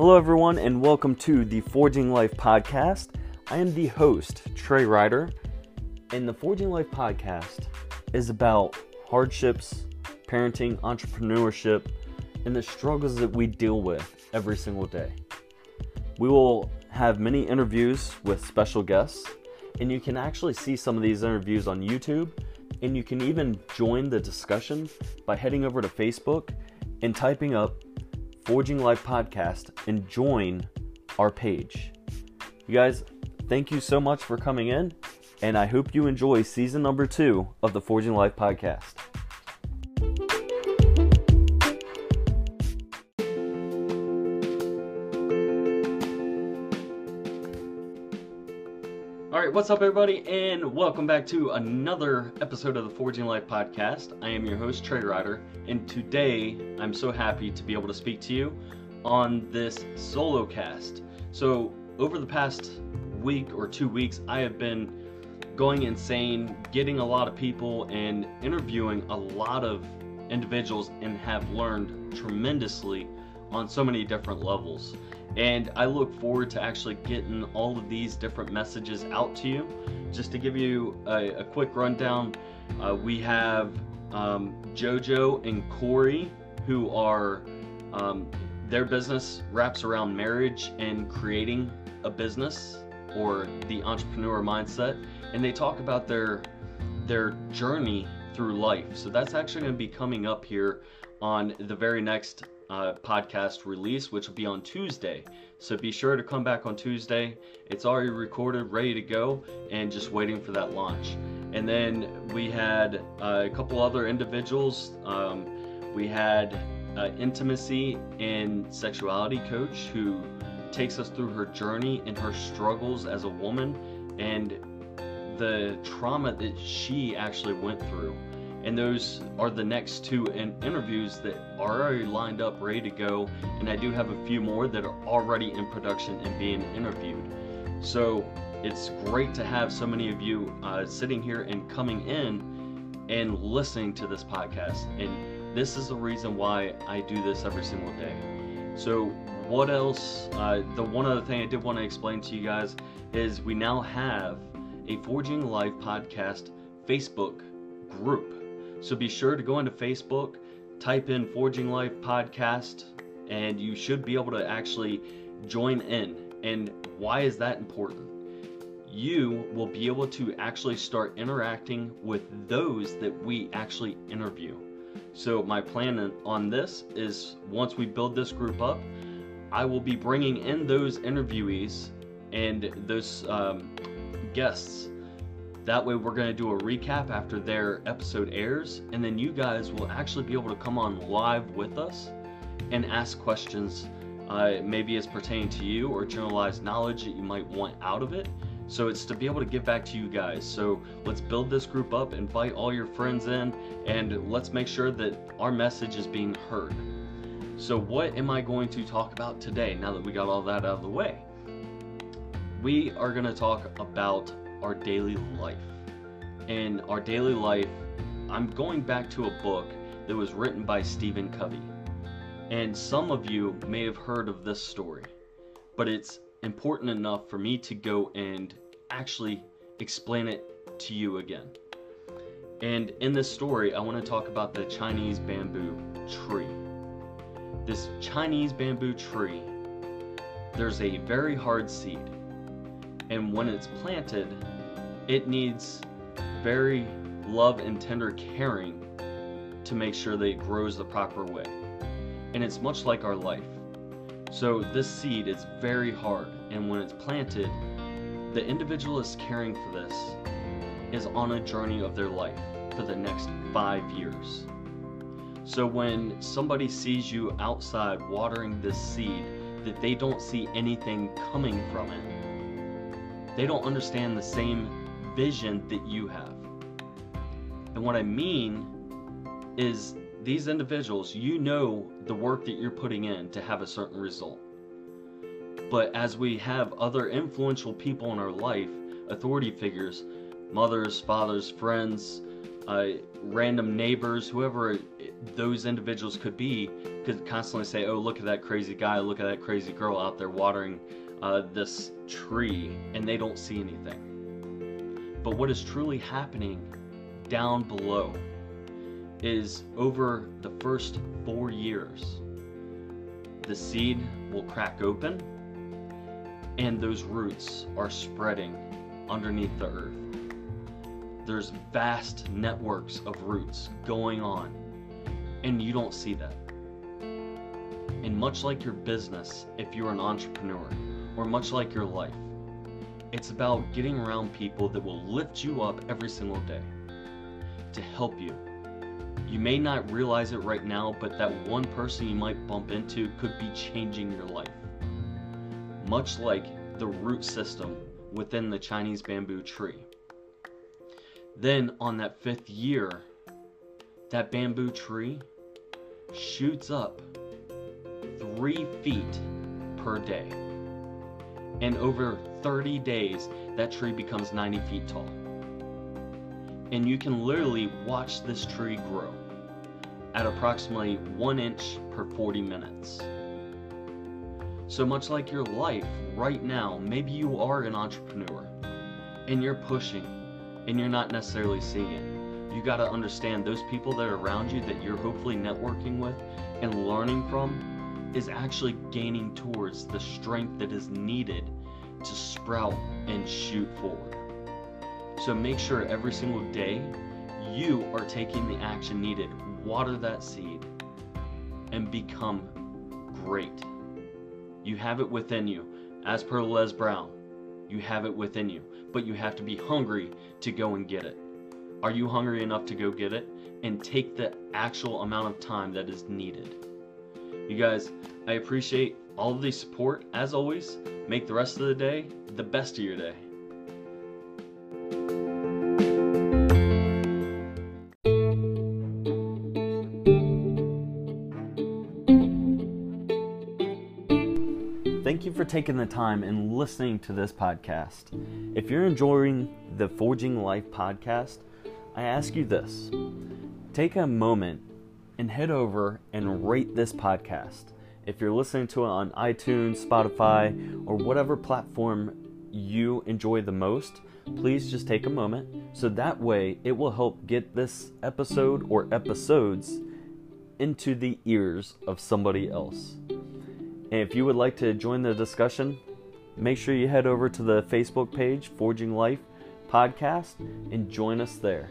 Hello, everyone, and welcome to the Forging Life podcast. I am the host, Trey Ryder, and the Forging Life podcast is about hardships, parenting, entrepreneurship, and the struggles that we deal with every single day. We will have many interviews with special guests, and you can actually see some of these interviews on YouTube, and you can even join the discussion by heading over to Facebook and typing up Forging Life Podcast and join our page. You guys, thank you so much for coming in, and I hope you enjoy season number two of the Forging Life Podcast. All right, what's up, everybody, and welcome back to another episode of the Forging Life podcast. I am your host, Trey Ryder, and today I'm so happy to be able to speak to you on this solo cast. So, over the past week or two weeks, I have been going insane, getting a lot of people, and interviewing a lot of individuals, and have learned tremendously on so many different levels. And I look forward to actually getting all of these different messages out to you. Just to give you a, a quick rundown, uh, we have um, JoJo and Corey, who are um, their business wraps around marriage and creating a business or the entrepreneur mindset, and they talk about their their journey through life. So that's actually going to be coming up here on the very next uh, podcast release, which will be on Tuesday. So be sure to come back on Tuesday. It's already recorded, ready to go, and just waiting for that launch. And then we had uh, a couple other individuals. Um, we had uh, intimacy and sexuality coach who takes us through her journey and her struggles as a woman and the trauma that she actually went through and those are the next two in- interviews that are already lined up, ready to go. And I do have a few more that are already in production and being interviewed. So it's great to have so many of you uh, sitting here and coming in and listening to this podcast. And this is the reason why I do this every single day. So, what else? Uh, the one other thing I did want to explain to you guys is we now have a Forging Life podcast Facebook group. So be sure to go into Facebook, type in Forging Life Podcast, and you should be able to actually join in. And why is that important? You will be able to actually start interacting with those that we actually interview. So, my plan on this is once we build this group up, I will be bringing in those interviewees and those um, guests that way, we're going to do a recap after their episode airs, and then you guys will actually be able to come on live with us and ask questions, uh, maybe as pertaining to you or generalized knowledge that you might want out of it. So it's to be able to give back to you guys. So let's build this group up, invite all your friends in, and let's make sure that our message is being heard. So, what am I going to talk about today now that we got all that out of the way? We are going to talk about our daily life. And our daily life, I'm going back to a book that was written by Stephen Covey. And some of you may have heard of this story, but it's important enough for me to go and actually explain it to you again. And in this story, I want to talk about the Chinese bamboo tree. This Chinese bamboo tree, there's a very hard seed. And when it's planted, it needs very love and tender caring to make sure that it grows the proper way. And it's much like our life. So this seed is very hard, and when it's planted, the individual is caring for this is on a journey of their life for the next five years. So when somebody sees you outside watering this seed, that they don't see anything coming from it, they don't understand the same vision that you have. And what I mean is these individuals, you know the work that you're putting in to have a certain result. But as we have other influential people in our life, authority figures, mothers, fathers, friends, uh, random neighbors, whoever those individuals could be, could constantly say, "Oh, look at that crazy guy! Look at that crazy girl out there watering uh, this tree," and they don't see anything. But what is truly happening down below is over the first four years, the seed will crack open, and those roots are spreading underneath the earth there's vast networks of roots going on, and you don't see that. And much like your business, if you're an entrepreneur, or much like your life, it's about getting around people that will lift you up every single day to help you. You may not realize it right now, but that one person you might bump into could be changing your life. Much like the root system within the Chinese bamboo tree. Then on that fifth year, that bamboo tree shoots up three feet per day. And over 30 days, that tree becomes 90 feet tall. And you can literally watch this tree grow at approximately one inch per 40 minutes. So much like your life right now, maybe you are an entrepreneur and you're pushing and you're not necessarily seeing it. You got to understand those people that are around you that you're hopefully networking with and learning from is actually gaining towards the strength that is needed to sprout and shoot forward. So make sure every single day you are taking the action needed. Water that seed and become great. You have it within you. As per Les Brown, you have it within you but you have to be hungry to go and get it. Are you hungry enough to go get it and take the actual amount of time that is needed? You guys, I appreciate all of the support. As always, make the rest of the day the best of your day. Thank you for taking the time and listening to this podcast. If you're enjoying the Forging Life podcast, I ask you this take a moment and head over and rate this podcast. If you're listening to it on iTunes, Spotify, or whatever platform you enjoy the most, please just take a moment so that way it will help get this episode or episodes into the ears of somebody else. And if you would like to join the discussion, make sure you head over to the Facebook page, Forging Life Podcast, and join us there.